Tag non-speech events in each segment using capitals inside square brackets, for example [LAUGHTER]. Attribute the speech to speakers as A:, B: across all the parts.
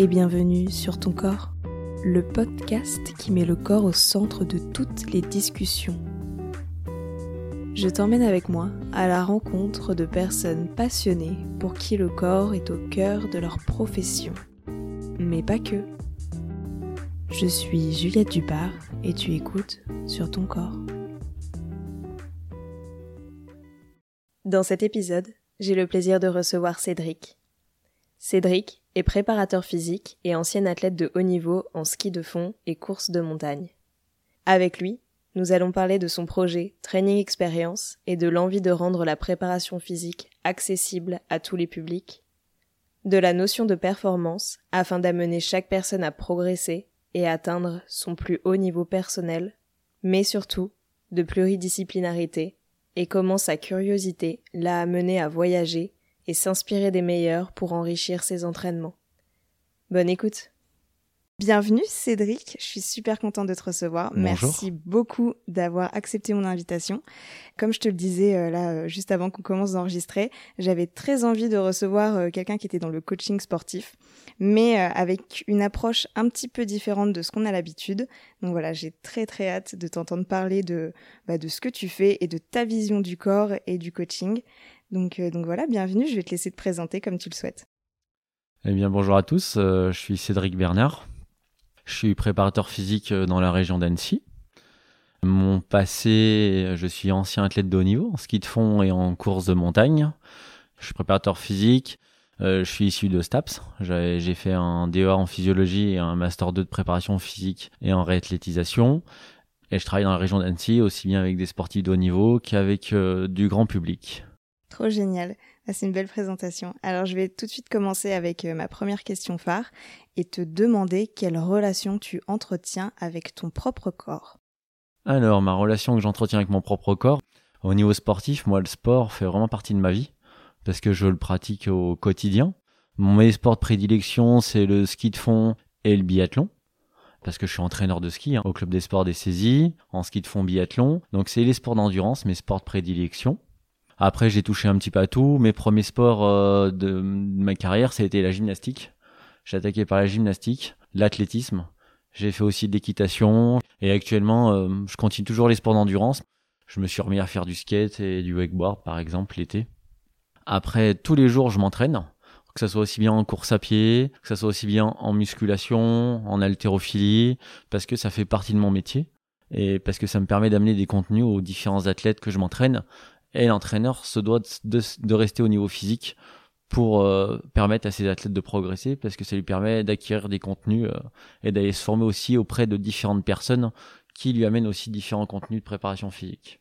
A: et bienvenue sur ton corps, le podcast qui met le corps au centre de toutes les discussions. Je t'emmène avec moi à la rencontre de personnes passionnées pour qui le corps est au cœur de leur profession. Mais pas que. Je suis Juliette Dupart et tu écoutes sur ton corps. Dans cet épisode, j'ai le plaisir de recevoir Cédric. Cédric est préparateur physique et ancien athlète de haut niveau en ski de fond et course de montagne. Avec lui, nous allons parler de son projet Training Experience et de l'envie de rendre la préparation physique accessible à tous les publics, de la notion de performance afin d'amener chaque personne à progresser et atteindre son plus haut niveau personnel, mais surtout de pluridisciplinarité et comment sa curiosité l'a amené à voyager et s'inspirer des meilleurs pour enrichir ses entraînements. Bonne écoute. Bienvenue Cédric, je suis super contente de te recevoir. Merci beaucoup d'avoir accepté mon invitation. Comme je te le disais euh, là euh, juste avant qu'on commence d'enregistrer, j'avais très envie de recevoir euh, quelqu'un qui était dans le coaching sportif, mais avec une approche un petit peu différente de ce qu'on a l'habitude. Donc voilà, j'ai très très hâte de t'entendre parler de, bah, de ce que tu fais et de ta vision du corps et du coaching. Donc, donc voilà, bienvenue, je vais te laisser te présenter comme tu le souhaites.
B: Eh bien bonjour à tous, je suis Cédric Bernard. Je suis préparateur physique euh, dans la région d'Annecy. Mon passé, je suis ancien athlète de haut niveau en ski de fond et en course de montagne. Je suis préparateur physique. Euh, je suis issu de STAPS. J'ai fait un DEA en physiologie et un Master 2 de préparation physique et en réathlétisation. Et je travaille dans la région d'Annecy aussi bien avec des sportifs de haut niveau qu'avec euh, du grand public.
A: Trop génial. Ah, c'est une belle présentation. Alors je vais tout de suite commencer avec euh, ma première question phare et te demander quelle relation tu entretiens avec ton propre corps.
B: Alors ma relation que j'entretiens avec mon propre corps, au niveau sportif, moi le sport fait vraiment partie de ma vie parce que je le pratique au quotidien. Mon sport de prédilection, c'est le ski de fond et le biathlon parce que je suis entraîneur de ski hein, au club des sports des saisies, en ski de fond biathlon. Donc c'est les sports d'endurance, mes sports de prédilection. Après, j'ai touché un petit peu à tout. Mes premiers sports euh, de, ma carrière, ça a été la gymnastique. J'ai attaqué par la gymnastique, l'athlétisme. J'ai fait aussi de l'équitation. Et actuellement, euh, je continue toujours les sports d'endurance. Je me suis remis à faire du skate et du wakeboard, par exemple, l'été. Après, tous les jours, je m'entraîne. Que ça soit aussi bien en course à pied, que ça soit aussi bien en musculation, en haltérophilie, parce que ça fait partie de mon métier et parce que ça me permet d'amener des contenus aux différents athlètes que je m'entraîne et l'entraîneur se doit de, rester au niveau physique pour euh, permettre à ses athlètes de progresser parce que ça lui permet d'acquérir des contenus euh, et d'aller se former aussi auprès de différentes personnes qui lui amènent aussi différents contenus de préparation physique.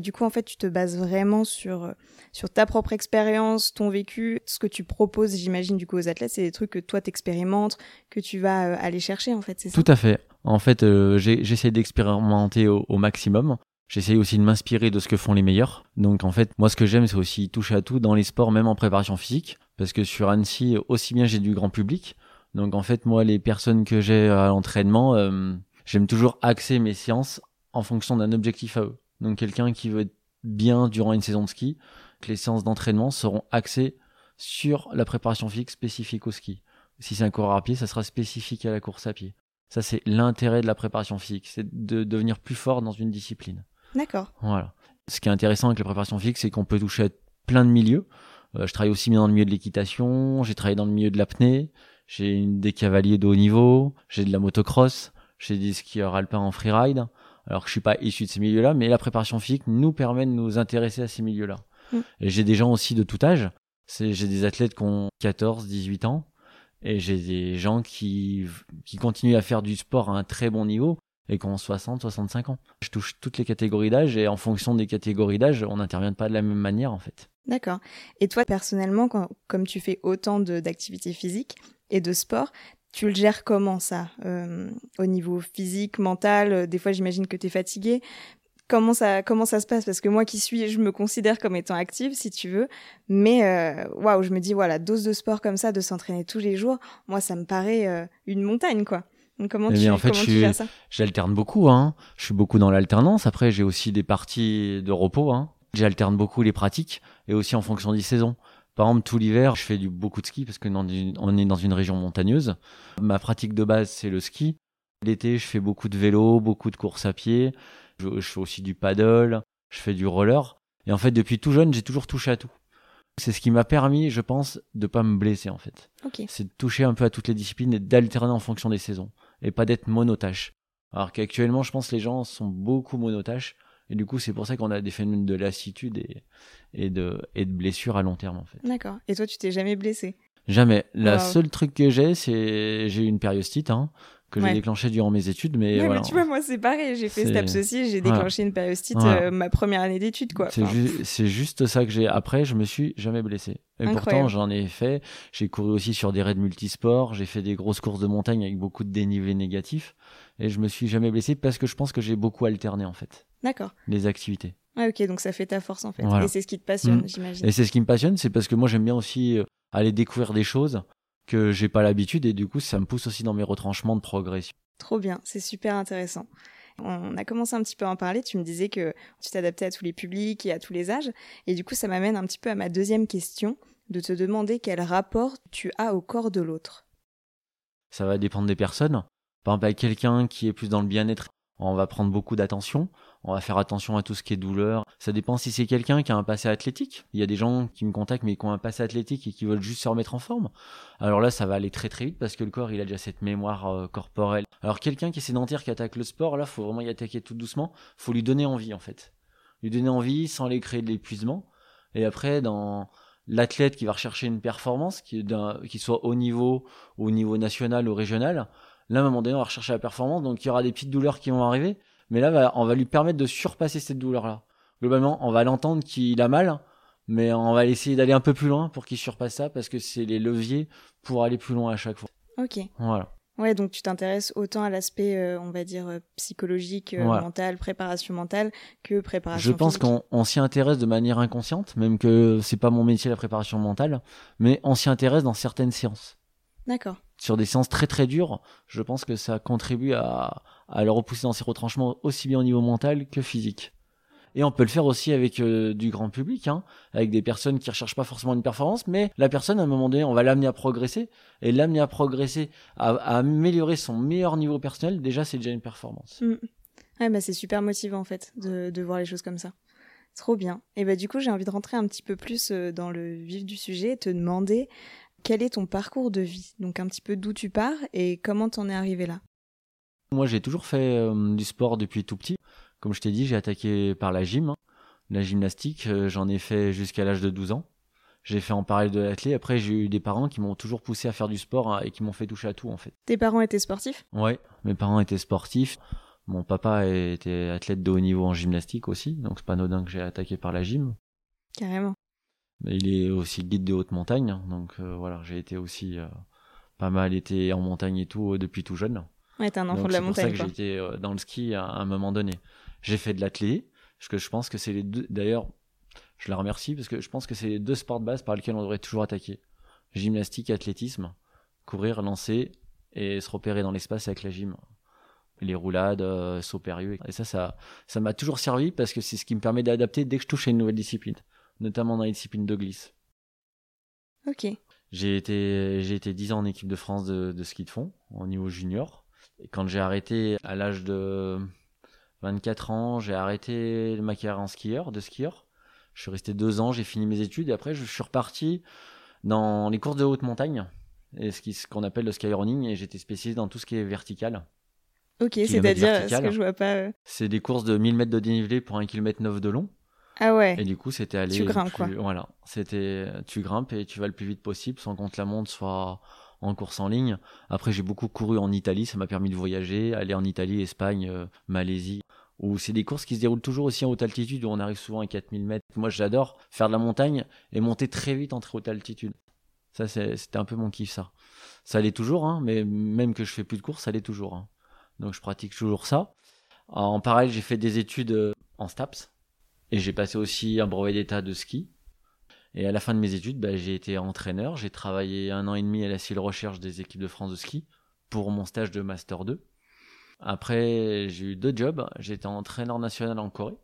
A: Du coup, en fait, tu te bases vraiment sur, euh, sur ta propre expérience, ton vécu, ce que tu proposes, j'imagine, du coup, aux athlètes, c'est des trucs que toi t'expérimentes, que tu vas aller chercher, en fait, c'est
B: ça? Tout à fait. En fait, j'essaie d'expérimenter au, maximum. J'essaye aussi de m'inspirer de ce que font les meilleurs. Donc en fait, moi ce que j'aime, c'est aussi toucher à tout dans les sports, même en préparation physique. Parce que sur Annecy, aussi bien j'ai du grand public. Donc en fait, moi, les personnes que j'ai à l'entraînement, euh, j'aime toujours axer mes séances en fonction d'un objectif à eux. Donc quelqu'un qui veut être bien durant une saison de ski, que les séances d'entraînement seront axées sur la préparation physique spécifique au ski. Si c'est un coureur à pied, ça sera spécifique à la course à pied. Ça, c'est l'intérêt de la préparation physique, c'est de devenir plus fort dans une discipline.
A: D'accord.
B: Voilà. Ce qui est intéressant avec la préparation physique, c'est qu'on peut toucher à plein de milieux. Euh, je travaille aussi bien dans le milieu de l'équitation, j'ai travaillé dans le milieu de l'apnée, j'ai des cavaliers de haut niveau, j'ai de la motocross, j'ai des skieurs alpins en freeride. Alors que je suis pas issu de ces milieux-là, mais la préparation physique nous permet de nous intéresser à ces milieux-là. Mm. Et j'ai des gens aussi de tout âge. J'ai des athlètes qui ont 14, 18 ans, et j'ai des gens qui, qui continuent à faire du sport à un très bon niveau, et qui ont 60, 65 ans. Je touche toutes les catégories d'âge et en fonction des catégories d'âge, on n'intervient pas de la même manière en fait.
A: D'accord. Et toi, personnellement, comme tu fais autant d'activités physiques et de sport, tu le gères comment ça euh, Au niveau physique, mental euh, Des fois, j'imagine que tu es fatigué. Comment ça, comment ça se passe? Parce que moi qui suis, je me considère comme étant active, si tu veux. Mais euh, waouh, je me dis, voilà, dose de sport comme ça, de s'entraîner tous les jours, moi, ça me paraît une montagne, quoi comment eh tu, en fait, comment ça?
B: J'alterne beaucoup. Hein. Je suis beaucoup dans l'alternance. Après, j'ai aussi des parties de repos. Hein. J'alterne beaucoup les pratiques et aussi en fonction des saisons. Par exemple, tout l'hiver, je fais du, beaucoup de ski parce que on est dans une région montagneuse. Ma pratique de base, c'est le ski. L'été, je fais beaucoup de vélo, beaucoup de courses à pied. Je, fais aussi du paddle, je fais du roller. Et en fait, depuis tout jeune, j'ai toujours touché à tout. C'est ce qui m'a permis, je pense, de pas me blesser en fait. C'est de toucher un peu à toutes les disciplines et d'alterner en fonction des saisons et pas d'être monotache. Alors qu'actuellement, je pense que les gens sont beaucoup monotaches et du coup, c'est pour ça qu'on a des phénomènes de lassitude et, et, de, et de blessures à long terme en fait.
A: D'accord. Et toi, tu t'es jamais blessé?
B: Jamais. La seule truc que j'ai, c'est j'ai eu une périostite. Hein que j'ai déclenché durant mes études. Mais,
A: voilà. tu vois, moi, c'est pareil. J'ai fait STAPS aussi. J'ai déclenché une périostite euh, ma première année d'études, quoi.
B: C'est juste ça que j'ai. Après, je me suis jamais blessé. Et pourtant, j'en ai fait. J'ai couru aussi sur des raids multisports. J'ai fait des grosses courses de montagne avec beaucoup de dénivelé négatif. Et je me suis jamais blessé parce que je pense que j'ai beaucoup alterné, en fait.
A: D'accord.
B: Les activités.
A: Ah, ok. Donc, ça fait ta force, en fait. Et c'est ce qui te passionne, mmh. j'imagine.
B: Et c'est ce qui me passionne. C'est parce que moi, j'aime bien aussi euh, aller découvrir des choses que j'ai pas l'habitude et du coup ça me pousse aussi dans mes retranchements de progression.
A: Trop bien, c'est super intéressant. On a commencé un petit peu à en parler, tu me disais que tu t'adaptais à tous les publics et à tous les âges, et du coup ça m'amène un petit peu à ma deuxième question, de te demander quel rapport tu as au corps de l'autre.
B: Ça va dépendre des personnes. Par exemple, quelqu'un qui est plus dans le bien-être, on va prendre beaucoup d'attention, on va faire attention à tout ce qui est douleur. Ça dépend si c'est quelqu'un qui a un passé athlétique. Il y a des gens qui me contactent mais qui ont un passé athlétique et qui veulent juste se remettre en forme. Alors là, ça va aller très très vite parce que le corps, il a déjà cette mémoire euh, corporelle. Alors quelqu'un qui est sédentaire, qui attaque le sport, là, faut vraiment y attaquer tout doucement. Faut lui donner envie en fait. Lui donner envie sans les créer de l'épuisement. Et après, dans l'athlète qui va rechercher une performance, qui, qui soit au niveau, au niveau national ou régional, Là, à un moment donné, on va rechercher la performance, donc il y aura des petites douleurs qui vont arriver, mais là, on va lui permettre de surpasser cette douleur-là. Globalement, on va l'entendre qu'il a mal, mais on va essayer d'aller un peu plus loin pour qu'il surpasse ça, parce que c'est les leviers pour aller plus loin à chaque fois.
A: Ok.
B: Voilà.
A: Ouais, donc tu t'intéresses autant à l'aspect, euh, on va dire, euh, psychologique, euh, mental, préparation mentale, que préparation
B: Je pense qu'on s'y intéresse de manière inconsciente, même que c'est pas mon métier la préparation mentale, mais on s'y intéresse dans certaines séances.
A: D'accord
B: sur des séances très très dures, je pense que ça contribue à, à le repousser dans ses retranchements aussi bien au niveau mental que physique. Et on peut le faire aussi avec euh, du grand public, hein, avec des personnes qui recherchent pas forcément une performance, mais la personne, à un moment donné, on va l'amener à progresser, et l'amener à progresser, à, améliorer son meilleur niveau personnel, déjà c'est déjà une performance.
A: Mm. Bah c'est super motivant en fait de, voir les choses comme ça. Trop bien. Et bah du coup, j'ai envie de rentrer un petit peu plus euh, dans le vif du sujet et te demander quel est ton parcours de vie? Donc un petit peu d'où tu pars et comment t'en es arrivé là?
B: Moi j'ai toujours fait euh, du sport depuis tout petit. Comme je t'ai dit, j'ai attaqué par la gym, hein. la gymnastique, euh, j'en ai fait jusqu'à l'âge de 12 ans. J'ai fait en parallèle de l'athlé. Après, j'ai eu des parents qui m'ont toujours poussé à faire du sport hein, et qui m'ont fait toucher à tout en fait.
A: Tes parents étaient sportifs?
B: Ouais, mes parents étaient sportifs. Mon papa était athlète de haut niveau en gymnastique aussi, donc c'est pas anodin que j'ai attaqué par la gym.
A: Carrément
B: il est aussi guide de haute montagne, hein, donc euh, voilà, j'ai été aussi euh, pas mal été en montagne et tout euh, depuis tout jeune.
A: Ouais, t'es un enfant de la montagne.
B: C'est pour ça que j'étais dans le ski à, un moment donné. J'ai fait de l'athlé, parce que je pense que c'est les deux. D'ailleurs, je la remercie parce que je pense que c'est les deux sports de base par lesquels on devrait toujours attaquer gymnastique, athlétisme, courir, lancer et se repérer dans l'espace avec la gym. Les roulades, euh, saut périlleux. Et ça, ça, ça m'a toujours servi parce que c'est ce qui me permet d'adapter dès que je touche à une nouvelle discipline notamment dans les disciplines de glisse.
A: Ok.
B: J'ai été, j'ai été 10 ans en équipe de France de, de ski de fond, au niveau junior. Et quand j'ai arrêté à l'âge de 24 ans, j'ai arrêté ma carrière en skieur, de skieur. Je suis resté deux ans, j'ai fini mes études et après je suis reparti dans les courses de haute montagne, et ce qu'on appelle le skyrunning, et j'étais spécialisé dans tout ce qui est vertical.
A: Ok, c'est-à-dire ce que je vois pas. Euh.
B: C'est des courses de 1000 mètres de dénivelé pour 1 km 9 de long.
A: Ah ouais.
B: Et du coup, c'était aller.
A: Tu grimpes, quoi.
B: Voilà. C'était, tu grimpes et tu vas le plus vite possible sans compte la montre soit en course en ligne. Après, j'ai beaucoup couru en Italie. Ça m'a permis de voyager, aller en Italie, Espagne, euh, Malaisie. Où c'est des courses qui se déroulent toujours aussi en haute altitude, où on arrive souvent à 4000 mètres. Moi, j'adore faire de la montagne et monter très vite en très haute altitude. Ça, c'était un peu mon kiff, ça. Ça allait toujours, hein, mais même que je fais plus de courses, ça allait toujours. Hein. Donc, je pratique toujours ça. En parallèle, j'ai fait des études euh, en STAPS, et j'ai passé aussi un brevet d'état de ski. Et à la fin de mes études, bah, j'ai été entraîneur. J'ai travaillé un an et demi à la cellule recherche des équipes de France de ski pour mon stage de Master 2. Après, j'ai eu deux jobs. J'étais entraîneur national en Corée,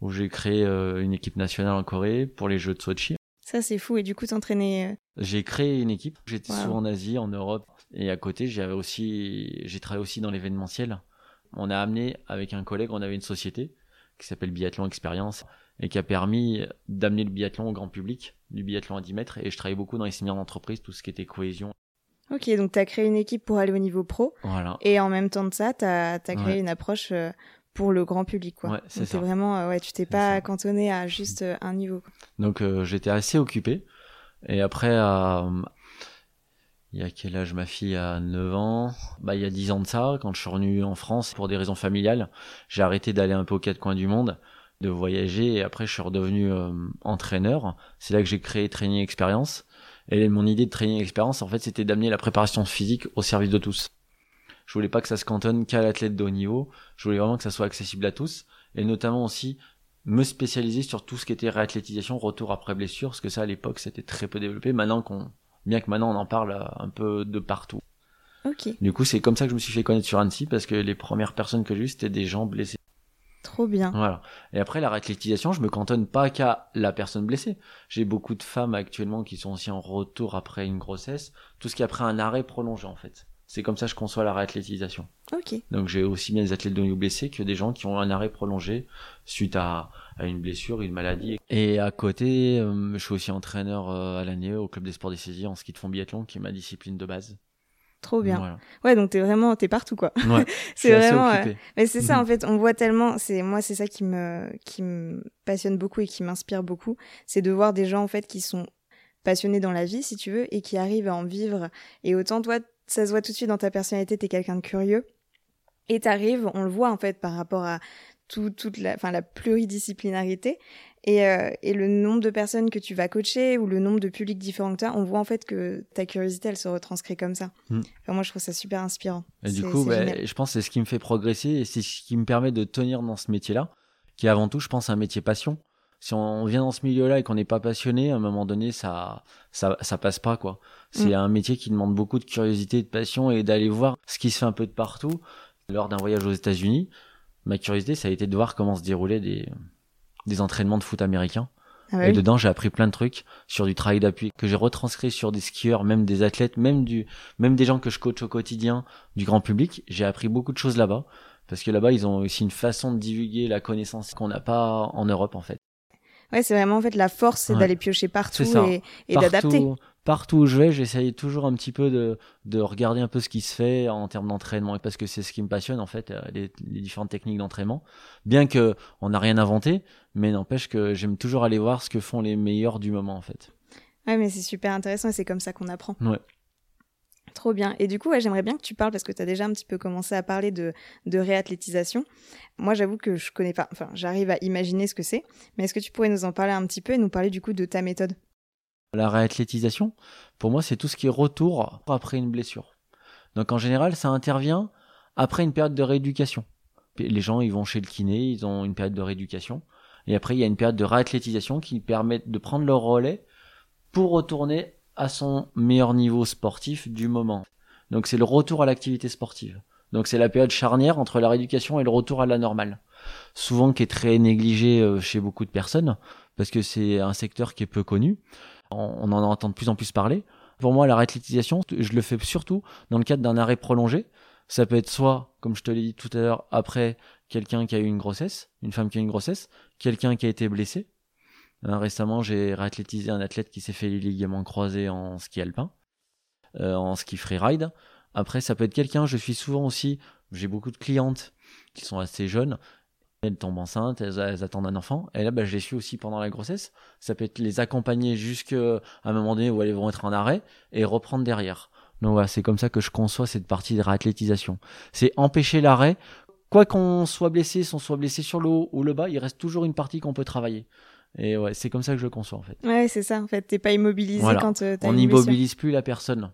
B: où j'ai créé euh, une équipe nationale en Corée pour les Jeux de Sochi.
A: Ça, c'est fou. Et du coup, t'entraînais. euh,
B: J'ai créé une équipe. J'étais
A: Wow.
B: souvent en Asie, en Europe. Et à côté, j'avais aussi, j'ai travaillé aussi dans l'événementiel. On a amené, avec un collègue, on avait une société qui s'appelle Biathlon Expérience et qui a permis d'amener le biathlon au grand public, du biathlon à 10 mètres. Et je travaillais beaucoup dans les séminaires d'entreprise, tout ce qui était cohésion.
A: Ok, donc t'as créé une équipe pour aller au niveau pro.
B: Voilà.
A: Et en même temps de ça, t'as as créé
B: Ouais.
A: une approche euh, pour le grand public, quoi.
B: Ouais, c'est ça.
A: vraiment, euh, ouais, tu t'es pas
B: ça.
A: cantonné à juste euh, un niveau. quoi.
B: Donc euh, j'étais assez occupé. Et après, à- il y a quel âge ma fille a 9 ans? Bah il y a 10 ans de ça, quand je suis revenu en France pour des raisons familiales, j'ai arrêté d'aller un peu aux quatre coins du monde, de voyager et après je suis redevenu euh, entraîneur. C'est là que j'ai créé Training Experience. Et mon idée de Training Experience en fait, c'était d'amener la préparation physique au service de tous. Je voulais pas que ça se cantonne qu'à l'athlète de haut niveau, je voulais vraiment que ça soit accessible à tous et notamment aussi me spécialiser sur tout ce qui était réathlétisation, retour après blessure, parce que ça à l'époque c'était très peu développé. Maintenant qu'on, bien que maintenant on en parle euh, un peu de partout. Du coup, c'est comme ça que je me suis fait connaître sur Annecy, parce que les premières personnes que j'ai eues c'était des gens blessés.
A: trop bien.
B: Voilà. Et après la réathlétisation, je me cantonne pas qu'à la personne blessée. J'ai beaucoup de femmes actuellement qui sont aussi en retour après une grossesse, tout ce qui est après un arrêt prolongé en fait. C'est comme ça que je conçois la réathlétisation. Donc j'ai aussi bien des athlètes de haut niveau blessés que des gens qui ont un arrêt prolongé suite à, à une blessure, une maladie. Et à côté, euh, je suis aussi entraîneur euh, à l'année au club des sports des saisies en ski de fond biathlon, qui est ma discipline de base.
A: trop bien.
B: Voilà.
A: Ouais, donc t'es vraiment, t'es partout, quoi.
B: Ouais, [LAUGHS]
A: C'est
B: assez
A: vraiment,
B: occupé.
A: Mais c'est ça,
B: Mhm.
A: en fait, on voit tellement, c'est, moi, c'est ça qui me, qui me passionne beaucoup et qui m'inspire beaucoup. C'est de voir des gens, en fait, qui sont passionnés dans la vie, si tu veux, et qui arrivent à en vivre. Et autant, toi, ça se voit tout de suite dans ta personnalité, t'es quelqu'un de curieux. Et t'arrives, on le voit, en fait, par rapport à tout, toute la, enfin, la pluridisciplinarité. Et, euh, et le nombre de personnes que tu vas coacher ou le nombre de publics différents que tu as, on voit en fait que ta curiosité, elle se retranscrit comme ça.
B: Mm.
A: Enfin, moi, je trouve ça super inspirant.
B: Et du coup, bah, je pense que c'est ce qui me fait progresser et c'est ce qui me permet de tenir dans ce métier-là, qui est avant tout, je pense, un métier passion. Si on vient dans ce milieu-là et qu'on n'est pas passionné, à un moment donné, ça, ça, ça passe pas, quoi. C'est
A: Mm.
B: un métier qui demande beaucoup de curiosité, de passion et d'aller voir ce qui se fait un peu de partout. Lors d'un voyage aux États-Unis, ma curiosité, ça a été de voir comment se déroulaient des, des entraînements de foot américains.
A: Ah bah
B: Et dedans, j'ai appris plein de trucs sur du travail d'appui que j'ai retranscrit sur des skieurs, même des athlètes, même du, même des gens que je coach au quotidien, du grand public. J'ai appris beaucoup de choses là-bas. Parce que là-bas, ils ont aussi une façon de divulguer la connaissance qu'on n'a pas en Europe, en fait.
A: Ouais, c'est vraiment en fait la force, c'est
B: Ouais.
A: d'aller piocher partout et, et d'adapter.
B: Partout, où je vais, j'essaye toujours un petit peu de, de regarder un peu ce qui se fait en termes d'entraînement, parce que c'est ce qui me passionne en fait, euh, les, les différentes techniques d'entraînement. Bien que on n'a rien inventé, mais n'empêche que j'aime toujours aller voir ce que font les meilleurs du moment en fait.
A: Ouais, mais c'est super intéressant et c'est comme ça qu'on apprend.
B: Ouais.
A: Trop bien. Et du coup, j'aimerais bien que tu parles parce que tu as déjà un petit peu commencé à parler de, de réathlétisation. Moi, j'avoue que je connais pas, enfin, j'arrive à imaginer ce que c'est, mais est-ce que tu pourrais nous en parler un petit peu et nous parler du coup de ta méthode?
B: La réathlétisation, pour moi, c'est tout ce qui est retour après une blessure. Donc en général, ça intervient après une période de rééducation. Les gens, ils vont chez le kiné, ils ont une période de rééducation. Et après, il y a une période de réathlétisation qui permet de prendre leur relais pour retourner à son meilleur niveau sportif du moment. Donc c'est le retour à l'activité sportive. Donc c'est la période charnière entre la rééducation et le retour à la normale. Souvent qui est très négligé euh, chez beaucoup de personnes parce que c'est un secteur qui est peu connu. On en entend de plus en plus parler. Pour moi, la réathlétisation, je le fais surtout dans le cadre d'un arrêt prolongé. Ça peut être soit, comme je te l'ai dit tout à l'heure, après quelqu'un qui a eu une grossesse, une femme qui a eu une grossesse, quelqu'un qui a été blessé. Hein, récemment, j'ai réathlétisé un athlète qui s'est fait les ligaments croisés en ski alpin, euh, en ski freeride. Après, ça peut être quelqu'un, je suis souvent aussi, j'ai beaucoup de clientes qui sont assez jeunes, elles tombent enceintes, elles, elles attendent un enfant, et là, bah, je les suis aussi pendant la grossesse. Ça peut être les accompagner jusqu'à un moment donné où elles vont être en arrêt et reprendre derrière. Donc voilà, c'est comme ça que je conçois cette partie de réathlétisation. C'est empêcher l'arrêt. Quoi qu'on soit blessé, si on soit blessé sur le haut ou le bas, il reste toujours une partie qu'on peut travailler. Et ouais, c'est comme ça que je le conçois en fait.
A: Ouais, c'est ça. En fait, t'es pas immobilisé
B: Voilà.
A: quand euh, t'as
B: On n'immobilise plus la personne.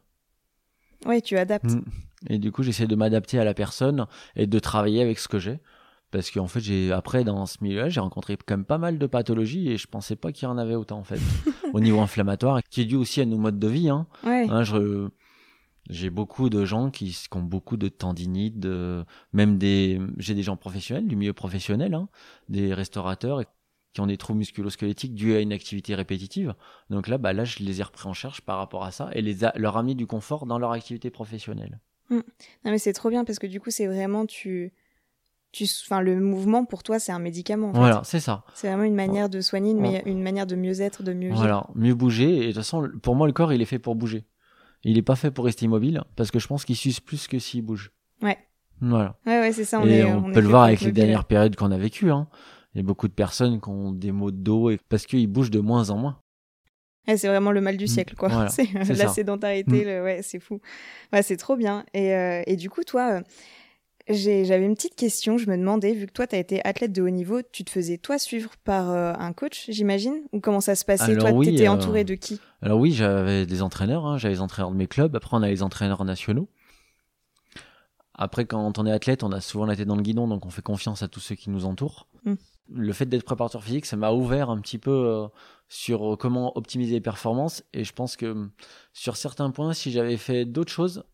A: Ouais, tu adaptes.
B: Mm. Et du coup, j'essaie de m'adapter à la personne et de travailler avec ce que j'ai. Parce qu'en fait, j'ai après dans ce milieu-là, j'ai rencontré quand même pas mal de pathologies et je pensais pas qu'il y en avait autant en fait. [LAUGHS] Au niveau inflammatoire, qui est dû aussi à nos modes de vie. Hein.
A: Ouais.
B: Hein, je, j'ai beaucoup de gens qui, qui ont beaucoup de tendinites, de, même des, j'ai des gens professionnels, du milieu professionnel, hein, des restaurateurs qui ont des troubles musculo-squelettiques dus à une activité répétitive. Donc là, bah là, je les ai repris en charge par rapport à ça et les leur amener du confort dans leur activité professionnelle.
A: Mmh. Non mais c'est trop bien parce que du coup, c'est vraiment tu tu, enfin, le mouvement pour toi, c'est un médicament. En
B: voilà, c'est ça.
A: C'est vraiment une manière de soigner, une, une manière de mieux être, de mieux vivre.
B: Voilà, mieux bouger. Et de toute façon, pour moi, le corps, il est fait pour bouger. Il n'est pas fait pour rester immobile parce que je pense qu'il s'use plus que s'il bouge.
A: Ouais.
B: Voilà.
A: Ouais, ouais, c'est ça.
B: On, et on, peut le voir avec les dernières périodes qu'on a vécues. Hein. Il y a beaucoup de personnes qui ont des maux de dos et parce qu'ils bougent de moins en moins.
A: c'est vraiment le mal du mm. siècle, quoi. Voilà, [LAUGHS] c'est la sédentarité, mm. ouais, c'est fou. Ouais, c'est trop bien. Et, euh, et, du coup, toi, euh, j'avais une petite question. Je me demandais, vu que toi, tu as été athlète de haut niveau, tu te faisais toi suivre par euh, un coach, j'imagine? Ou comment ça se passait? Toi, tu étais entouré de qui?
B: Alors oui, j'avais des entraîneurs. Hein. J'avais les entraîneurs de mes clubs. Après, on a les entraîneurs nationaux. Après, quand on est athlète, on a souvent la tête dans le guidon, donc on fait confiance à tous ceux qui nous entourent. Mm. Le fait d'être préparateur physique, ça m'a ouvert un petit peu euh, sur comment optimiser les performances. Et je pense que sur certains points, si j'avais fait d'autres choses,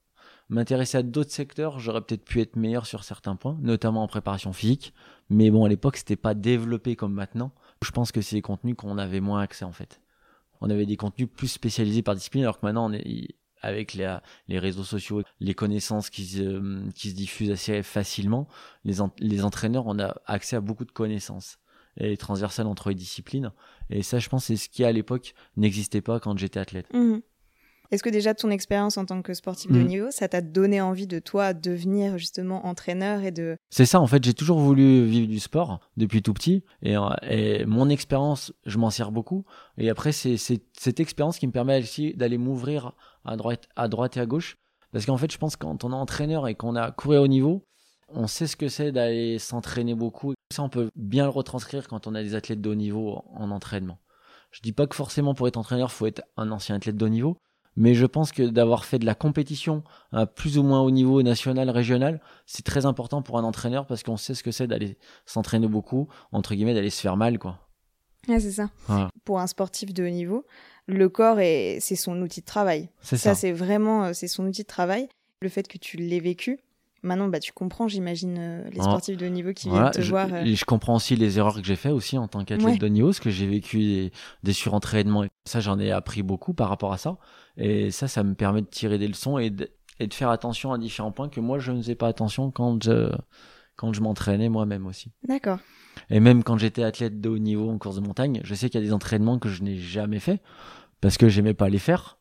B: m'intéresser à d'autres secteurs, j'aurais peut-être pu être meilleur sur certains points, notamment en préparation physique. Mais bon, à l'époque, c'était pas développé comme maintenant. Je pense que c'est des contenus qu'on avait moins accès en fait. On avait des contenus plus spécialisés par discipline, alors que maintenant, on est, avec les, réseaux sociaux, les connaissances qui se, qui se diffusent assez facilement, les, les entraîneurs, on a accès à beaucoup de connaissances et transversales entre les disciplines. Et ça, je pense, c'est ce qui à l'époque n'existait pas quand j'étais athlète.
A: Mmh. Est-ce que déjà ton expérience en tant que sportif de haut mm. niveau, ça t'a donné envie de toi devenir justement entraîneur et de...
B: C'est ça, en fait, j'ai toujours voulu vivre du sport depuis tout petit et, et mon expérience, je m'en sers beaucoup. Et après, c'est cette expérience qui me permet aussi d'aller m'ouvrir à droite, à droite et à gauche. Parce qu'en fait, je pense que quand on est entraîneur et qu'on a couru au niveau, on sait ce que c'est d'aller s'entraîner beaucoup. Ça, on peut bien le retranscrire quand on a des athlètes de haut niveau en entraînement. Je dis pas que forcément pour être entraîneur, faut être un ancien athlète de haut niveau, mais je pense que d'avoir fait de la compétition à plus ou moins haut niveau national, régional, c'est très important pour un entraîneur parce qu'on sait ce que c'est d'aller s'entraîner beaucoup, entre guillemets, d'aller se faire mal, quoi.
A: Ah, c'est ça. Pour un sportif de haut niveau, le corps est, c'est son outil de travail.
B: C'est ça.
A: c'est vraiment, euh, c'est son outil de travail. Le fait que tu l'aies vécu, Maintenant, bah, tu comprends, j'imagine, euh, les sportifs de haut niveau qui viennent te voir.
B: Euh. je comprends aussi les erreurs que j'ai fait aussi en tant qu'athlète de haut niveau, parce que j'ai vécu des, des surentraînements. Et ça, j'en ai appris beaucoup par rapport à ça. Et ça, ça me permet de tirer des leçons et de, et de faire attention à différents points que moi, je ne faisais pas attention quand je, quand je m'entraînais moi-même aussi.
A: D'accord.
B: Et même quand j'étais athlète de haut niveau en course de montagne, je sais qu'il y a des entraînements que je n'ai jamais fait parce que j'aimais pas les faire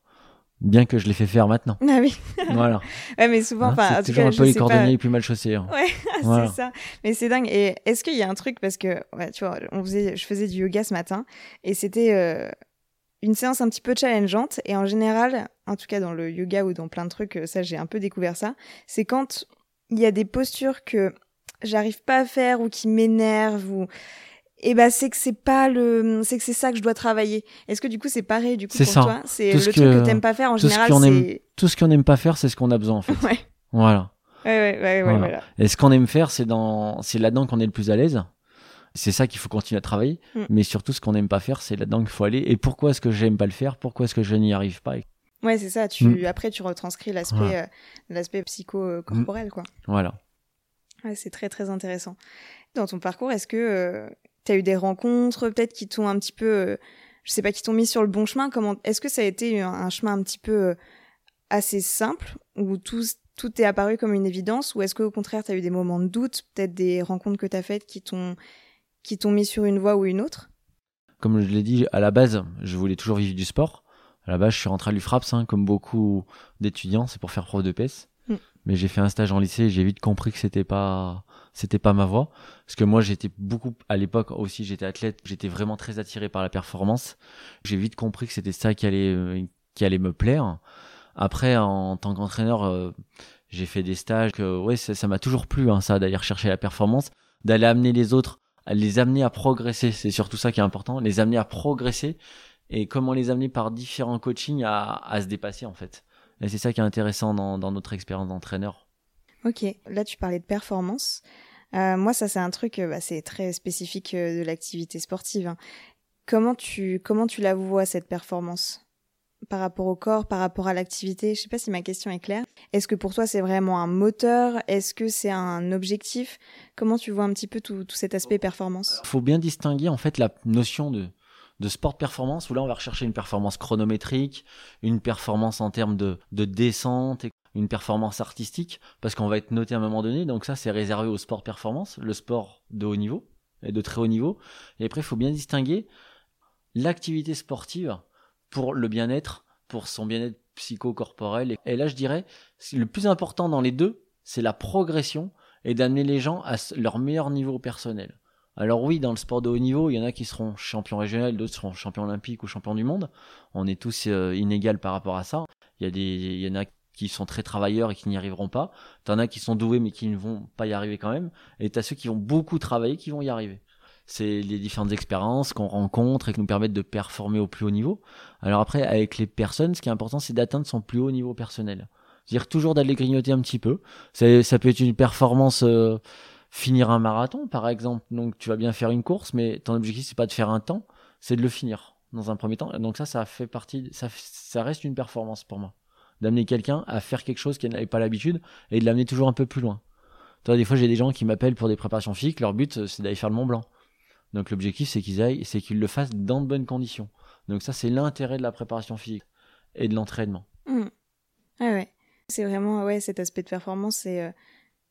B: bien que je l'ai fait faire maintenant.
A: Ah oui. [LAUGHS]
B: voilà.
A: Ouais, mais souvent, hein, enfin,
B: c'est toujours un peu les cordonniers les plus mal chaussés. Hein.
A: Ouais, [LAUGHS] c'est ça. Mais c'est dingue. Et est-ce qu'il y a un truc parce que, ouais, tu vois, on faisait, je faisais du yoga ce matin et c'était euh, une séance un petit peu challengeante. Et en général, en tout cas dans le yoga ou dans plein de trucs, ça j'ai un peu découvert ça. C'est quand il y a des postures que j'arrive pas à faire ou qui m'énervent ou et ben c'est que c'est pas le c'est que c'est ça que je dois travailler. Est-ce que du coup c'est pareil du coup pour ça. toi? C'est le truc que, t'aimes pas faire en général
B: c'est tout ce qu'on aime pas faire c'est ce qu'on a besoin en fait. [LAUGHS]
A: Ouais.
B: Voilà.
A: Ouais ouais ouais, voilà. voilà.
B: Et ce qu'on aime faire c'est dans c'est là-dedans qu'on est le plus à l'aise. C'est ça qu'il faut continuer à travailler, mm. mais surtout ce qu'on n'aime pas faire, c'est là-dedans qu'il faut aller. Et pourquoi est-ce que j'aime pas le faire? Pourquoi est-ce que je n'y arrive pas?
A: Ouais, c'est ça. Tu mm. après tu retranscris l'aspect euh, l'aspect psycho corporel quoi.
B: Voilà.
A: Ouais, c'est très très intéressant. Dans ton parcours, est-ce que euh, tu as eu des rencontres peut-être qui t'ont un petit peu, euh, je sais pas, qui t'ont mis sur le bon chemin Comment Est-ce que ça a été un, chemin un petit peu euh, assez simple où tout, tout est apparu comme une évidence ou est-ce qu'au contraire tu as eu des moments de doute, peut-être des rencontres que tu as faites qui t'ont qui t'ont mis sur une voie ou une autre?
B: Comme je l'ai dit, à la base, je voulais toujours vivre du sport. À la base, je suis rentré à l'UFRAPS, hein, comme beaucoup d'étudiants, c'est pour faire prof de PES. Mais j'ai fait un stage en lycée et j'ai vite compris que c'était pas c'était pas ma voie. Parce que moi j'étais beaucoup à l'époque aussi j'étais athlète j'étais vraiment très attiré par la performance. J'ai vite compris que c'était ça qui allait euh, qui allait me plaire. Après en tant qu'entraîneur euh, j'ai fait des stages que ouais ça m'a toujours plu hein, ça d'aller chercher la performance d'aller amener les autres les amener à progresser. C'est surtout ça qui est important les amener à progresser et comment les amener par différents coachings à, à se dépasser en fait et c'est ça qui est intéressant dans, dans notre expérience d'entraîneur
A: Ok, là tu parlais de performance. Euh, moi, ça, c'est un truc, euh, bah, c'est très spécifique euh, de l'activité sportive. Hein. Comment tu comment tu la vois cette performance? Par rapport au corps, par rapport à l'activité? Je sais pas si ma question est claire. Est-ce que pour toi c'est vraiment un moteur? Est-ce que c'est un objectif? Comment tu vois un petit peu tout, tout cet aspect performance?
B: Il faut bien distinguer en fait la notion de, de sport performance où là on va rechercher une performance chronométrique, une performance en termes de, de descente, une performance artistique parce qu'on va être noté à un moment donné. Donc ça c'est réservé au sport performance, le sport de haut niveau et de très haut niveau. Et après il faut bien distinguer l'activité sportive pour le bien-être, pour son bien-être psycho-corporel. Et là, je dirais, le plus important dans les deux, c'est la progression et d'amener les gens à leur meilleur niveau personnel. Alors oui, dans le sport de haut niveau, il y en a qui seront champions régionaux, d'autres seront champions olympiques ou champions du monde. On est tous euh, inégaux par rapport à ça. Il y, a des, il y en a qui sont très travailleurs et qui n'y arriveront pas. T'en as qui sont doués mais qui ne vont pas y arriver quand même. Et t'as ceux qui vont beaucoup travailler qui vont y arriver c'est les différentes expériences qu'on rencontre et qui nous permettent de performer au plus haut niveau. Alors après, avec les personnes, ce qui est important, c'est d'atteindre son plus haut niveau personnel. C'est-à-dire toujours d'aller grignoter un petit peu. Ça peut être une performance, euh, finir un marathon, par exemple. Donc tu vas bien faire une course, mais ton objectif, c'est pas de faire un temps, c'est de le finir dans un premier temps. Donc ça, ça fait partie, ça, ça reste une performance pour moi. D'amener quelqu'un à faire quelque chose qu'il n'avait pas l'habitude et de l'amener toujours un peu plus loin. Toi, des fois, j'ai des gens qui m'appellent pour des préparations physiques. Leur but, c'est d'aller faire le Mont Blanc. Donc l'objectif, c'est qu'ils aillent, c'est qu'ils le fassent dans de bonnes conditions. Donc ça, c'est l'intérêt de la préparation physique et de l'entraînement.
A: Ah ouais. C'est vraiment ouais cet aspect de performance. Euh,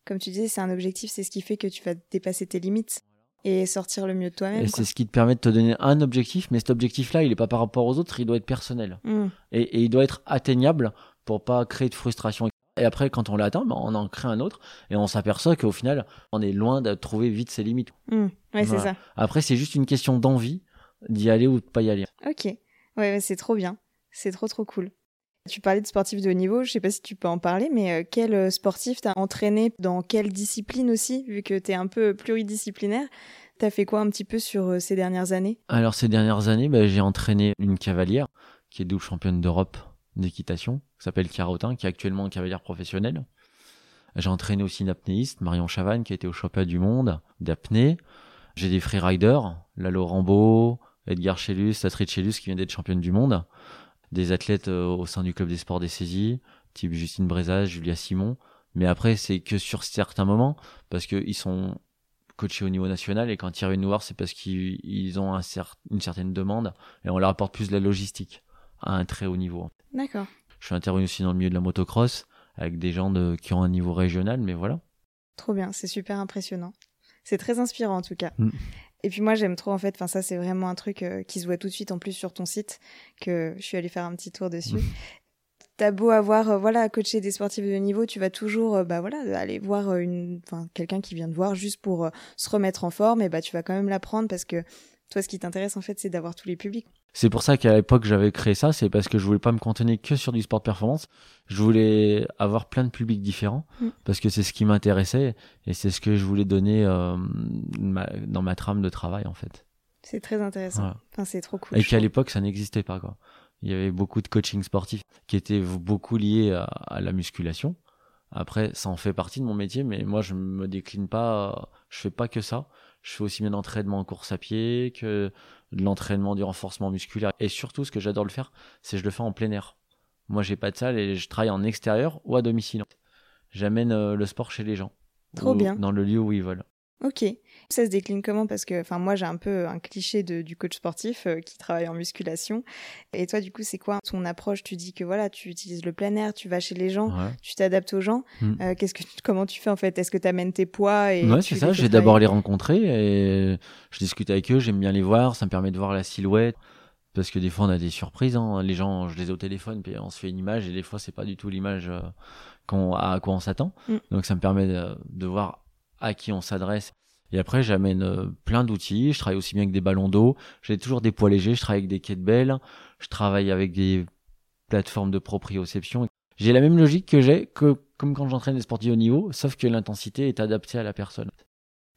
A: comme tu disais, c'est un objectif. C'est ce qui fait que tu vas dépasser tes limites et sortir le mieux de toi-même.
B: Et c'est ce qui te permet de te donner un objectif, mais cet objectif-là, il n'est pas par rapport aux autres, il doit être personnel. Mmh. Et, et, il doit être atteignable pour pas créer de frustration. Et après, quand on l'atteint, ben, on en crée un autre et on s'aperçoit qu'au final, on est loin de trouver vite ses limites.
A: Mmh. ouais, c'est ça.
B: Après, c'est juste une question d'envie d'y aller ou de pas y aller.
A: Ok. Ouais, c'est trop bien. C'est trop, trop cool. Tu parlais de sportif de haut niveau, je sais pas si tu peux en parler, mais euh, quel euh, sportif t'as entraîné dans quelle discipline aussi, vu que t'es un peu pluridisciplinaire? T'as fait quoi un petit peu sur euh, ces dernières années?
B: Alors ces dernières années, bah, j'ai entraîné une cavalière qui est double championne d'Europe d'équitation, qui s'appelle Carotin, qui est actuellement cavalière professionnelle. J'ai entraîné aussi une apnéiste, Marion Chavanne, qui a été au championnat du monde d'apnée. J'ai des freeriders, Lalo Rambo, Edgar Chélus, Astrid Chélus, qui vient d'être championne du monde. Des athlètes euh, au sein du club des sports des saisies, type Justine Brezage, Julia Simon. Mais après, c'est que sur certains moments, parce qu'ils sont coachés au niveau national et quand ils reviennent nous voir, c'est parce qu'ils ont un une certaine demande et on leur apporte plus de la logistique à un très haut niveau.
A: D'accord.
B: Je suis intervenu aussi dans le milieu de la motocross avec des gens de, qui ont un niveau régional, mais voilà.
A: Trop bien, c'est super impressionnant. C'est très inspirant en tout cas. Mm. Et puis moi j'aime trop en fait, enfin ça c'est vraiment un truc euh, qui se voit tout de suite en plus sur ton site que je suis allée faire un petit tour dessus. [LAUGHS] T'as beau avoir euh, voilà coacher des sportifs de niveau, tu vas toujours euh, bah voilà aller voir une enfin quelqu'un qui vient te voir juste pour se remettre en forme et bah tu vas quand même l'apprendre parce que toi ce qui t'intéresse en fait c'est d'avoir tous les publics.
B: C'est pour ça qu'à l'époque j'avais créé ça, c'est parce que je voulais pas me contenir que sur du sport performance. Je voulais avoir plein de publics différents mm. parce que c'est ce qui m'intéressait et c'est ce que je voulais donner euh, dans ma trame de travail en fait.
A: C'est très intéressant. Enfin, c'est trop cool.
B: Et qu'à l'époque ça n'existait pas quoi. Il y avait beaucoup de coaching sportif qui étaient beaucoup liés à, la musculation. Après, ça en fait partie de mon métier, mais moi je me décline pas, je fais pas que ça. Je fais aussi bien d'entraînement en course à pied que de l'entraînement du renforcement musculaire. Et surtout, ce que j'adore le faire, c'est je le fais en plein air. Moi, j'ai pas de salle et je travaille en extérieur ou à domicile. J'amène euh, le sport chez les gens.
A: Trop bien.
B: Dans le lieu où ils veulent.
A: Ok. Ça se décline comment? Parce que, enfin, moi, j'ai un peu un cliché de, du coach sportif euh, qui travaille en musculation. Et toi, du coup, c'est quoi ton approche? Tu dis que voilà, tu utilises le plein air, tu vas chez les gens, tu t'adaptes aux gens. Hmm. Euh, qu'est-ce que, comment tu fais en fait? Est-ce que tu amènes tes poids et
B: Ouais, c'est ça. J'ai d'abord les rencontrer et je discute avec eux. J'aime bien les voir. Ça me permet de voir la silhouette. Parce que des fois, on a des surprises. Hein. Les gens, je les ai au téléphone, puis on se fait une image et des fois, c'est pas du tout l'image euh, à quoi on s'attend. Hmm. Donc, ça me permet de voir à qui on s'adresse et après, j'amène euh, plein d'outils. Je travaille aussi bien avec des ballons d'eau. J'ai toujours des poids légers. Je travaille avec des kettlebells. Je travaille avec des plateformes de proprioception. J'ai la même logique que j'ai que comme quand j'entraîne des sportifs au niveau, sauf que l'intensité est adaptée à la personne.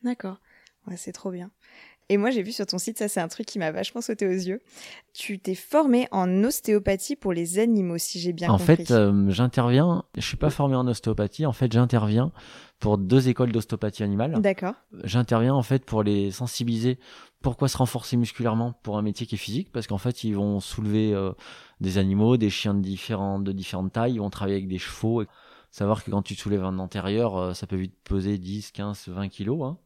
A: D'accord. Ouais, c'est trop bien. Et moi, j'ai vu sur ton site, ça c'est un truc qui m'a vachement sauté aux yeux. Tu t'es formé en ostéopathie pour les animaux, si j'ai bien
B: en
A: compris.
B: En fait, euh, j'interviens, je suis pas formé en ostéopathie, en fait, j'interviens pour deux écoles d'ostéopathie animale.
A: D'accord.
B: J'interviens en fait pour les sensibiliser. Pourquoi se renforcer musculairement pour un métier qui est physique Parce qu'en fait, ils vont soulever euh, des animaux, des chiens de différentes, de différentes tailles. Ils vont travailler avec des chevaux. Savoir que quand tu soulèves un antérieur, euh, ça peut vite peser 10, 15, 20 kilos. Hein.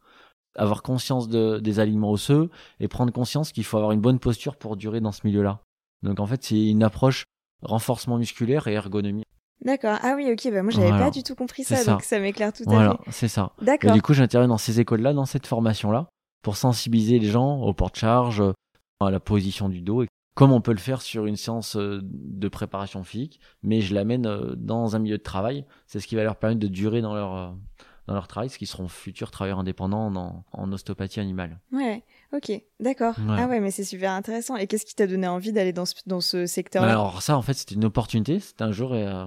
B: Avoir conscience de, des aliments osseux et prendre conscience qu'il faut avoir une bonne posture pour durer dans ce milieu-là. Donc en fait, c'est une approche renforcement musculaire et ergonomie.
A: D'accord. Ah oui, ok. Bah moi, j'avais pas du tout compris ça, donc ça m'éclaire tout à
B: fait.
A: Voilà,
B: c'est ça.
A: D'accord.
B: Et du coup, j'interviens dans ces écoles-là, dans cette formation-là, pour sensibiliser les gens au porte-charge, à la position du dos, comme on peut le faire sur une séance euh, de préparation physique, mais je l'amène euh, dans un milieu de travail. C'est ce qui va leur permettre de durer dans leur euh, dans leur travail, ce qui seront futurs travailleurs indépendants en, en ostéopathie animale.
A: Ouais. Ok, d'accord. Ah ouais, mais c'est super intéressant. Et qu'est-ce qui t'a donné envie d'aller dans ce, dans ce secteur-là
B: Alors ça, en fait, c'était une opportunité. C'était un jour, et euh,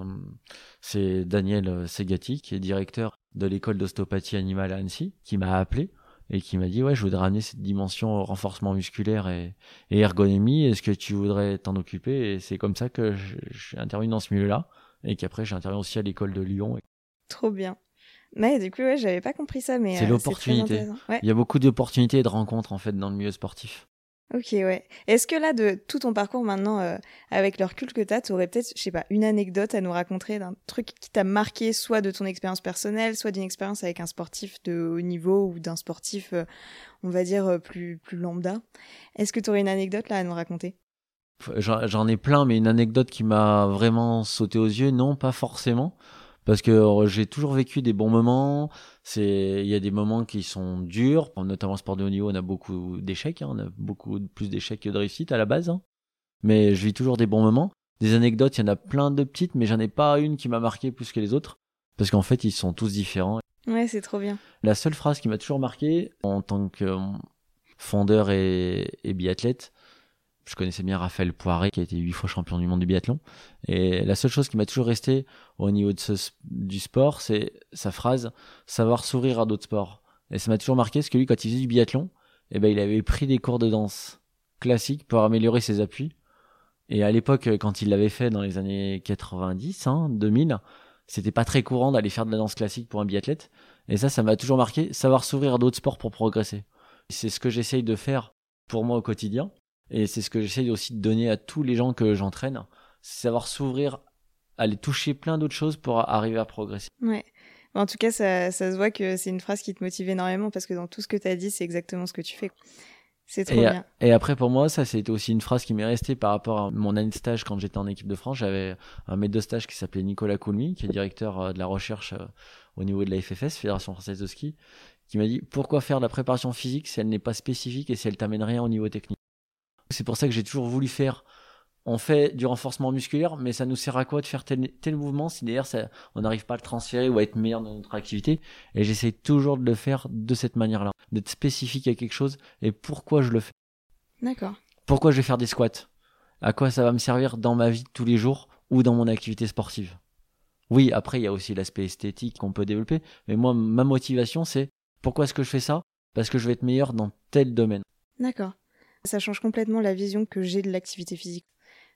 B: c'est Daniel euh, Segati, qui est directeur de l'école d'ostéopathie animale à Annecy, qui m'a appelé et qui m'a dit ouais je voudrais amener cette dimension renforcement musculaire et, et ergonomie est-ce que tu voudrais t'en occuper? Et c'est comme ça que j'ai intervenu dans ce milieu là et qu'après j'ai intervenu aussi à l'école de Lyon
A: trop bien mais du coup, ouais, j'avais pas compris ça, mais
B: c'est euh, l'opportunité. Il y a beaucoup d'opportunités et de rencontres en fait dans le milieu sportif.
A: Ok, ouais. Est-ce que là, de tout ton parcours maintenant, euh, avec le recul que t'as, aurais peut-être, je sais pas, une anecdote à nous raconter d'un truc qui t'a marqué, soit de ton expérience personnelle, soit d'une expérience avec un sportif de haut niveau ou d'un sportif, euh, on va dire, plus, plus lambda? Est-ce que tu aurais une anecdote là à nous raconter?
B: J'en ai plein, mais une anecdote qui m'a vraiment sauté aux yeux, non, pas forcément parce que euh, j'ai toujours vécu des bons moments. C'est, il y a des moments qui sont durs, notamment en sport de haut niveau, on a beaucoup d'échecs, hein. on a beaucoup plus d'échecs que de réussites à la base. Hein. Mais je vis toujours des bons moments. Des anecdotes, il y en a plein de petites, mais j'en ai pas une qui m'a marqué plus que les autres, parce qu'en fait, ils sont tous différents.
A: Ouais, c'est trop bien.
B: La seule phrase qui m'a toujours marqué en tant que euh, fondeur et, et biathlète, je connaissais bien Raphaël Poiré qui a été huit fois champion du monde du biathlon. Et la seule chose qui m'a toujours resté au niveau du sport c'est sa phrase savoir sourire à d'autres sports et ça m'a toujours marqué parce que lui quand il faisait du biathlon eh ben il avait pris des cours de danse classique pour améliorer ses appuis. Et à l'époque quand il l'avait fait dans les années 90 hein, 2000 c'était pas très courant d'aller faire de la danse classique pour un biathlète. Et ça ça m'a toujours marqué savoir sourire à d'autres sports pour progresser. C'est ce que j'essaye de faire pour moi au quotidien et c'est ce que j'essaye aussi de donner à tous les gens que j'entraîne, c'est savoir s'ouvrir, aller toucher plein d'autres choses pour arriver à progresser.
A: Ouais. En tout cas, ça, ça se voit que c'est une phrase qui te motive énormément parce que dans tout ce que tu as dit, c'est exactement ce que tu fais. C'est trop
B: et,
A: bien.
B: Et après, pour moi, ça, c'était aussi une phrase qui m'est restée par rapport à mon année de stage quand j'étais en équipe de France. J'avais un maître de stage qui s'appelait Nicolas Coulmy, qui est directeur euh, de la recherche euh, au niveau de la FFS, Fédération Française de Ski, qui m'a dit pourquoi faire de la préparation physique si elle n'est pas spécifique et si elle t'amène rien au niveau technique? C'est pour ça que j'ai toujours voulu faire. On fait du renforcement musculaire, mais ça nous sert à quoi de faire tel, tel mouvement si d'ailleurs on n'arrive pas à le transférer ou à être meilleur dans notre activité? Et j'essaie toujours de le faire de cette manière-là, d'être spécifique à quelque chose et pourquoi je le fais?
A: D'accord.
B: Pourquoi je vais faire des squats? À quoi ça va me servir dans ma vie de tous les jours ou dans mon activité sportive? Oui, après il y a aussi l'aspect esthétique qu'on peut développer, mais moi ma motivation c'est pourquoi est-ce que je fais ça? Parce que je vais être meilleur dans tel domaine.
A: D'accord. Ça change complètement la vision que j'ai de l'activité physique.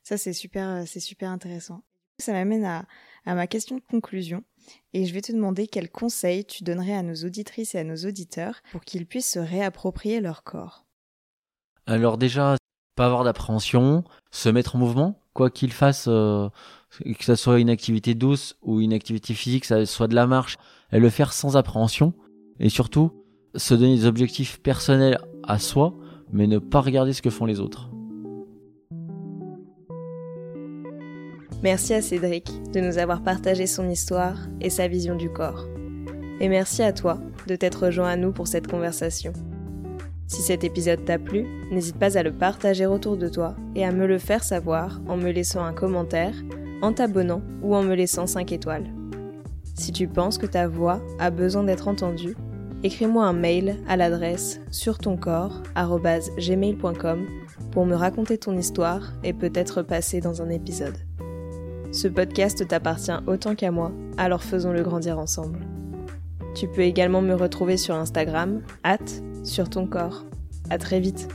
A: Ça, c'est super, euh, c'est super intéressant. Ça m'amène à, ma question de conclusion. Et je vais te demander quels conseils tu donnerais à nos auditrices et à nos auditeurs pour qu'ils puissent se réapproprier leur corps.
B: Alors déjà, pas avoir d'appréhension, se mettre en mouvement, quoi qu'il fasse, euh, que ce soit une activité douce ou une activité physique, ça soit de la marche, et le faire sans appréhension. Et surtout, se donner des objectifs personnels à soi mais ne pas regarder ce que font les autres.
C: Merci à Cédric de nous avoir partagé son histoire et sa vision du corps. Et merci à toi de t'être rejoint à nous pour cette conversation. Si cet épisode t'a plu, n'hésite pas à le partager autour de toi et à me le faire savoir en me laissant un commentaire, en t'abonnant ou en me laissant 5 étoiles. Si tu penses que ta voix a besoin d'être entendue, écris-moi un mail à l'adresse sur surtoncorps.gmail.com pour me raconter ton histoire et peut-être passer dans un épisode. Ce podcast t'appartient autant qu'à moi, alors faisons-le grandir ensemble. Tu peux également me retrouver sur Instagram, at sur ton corps. À très vite!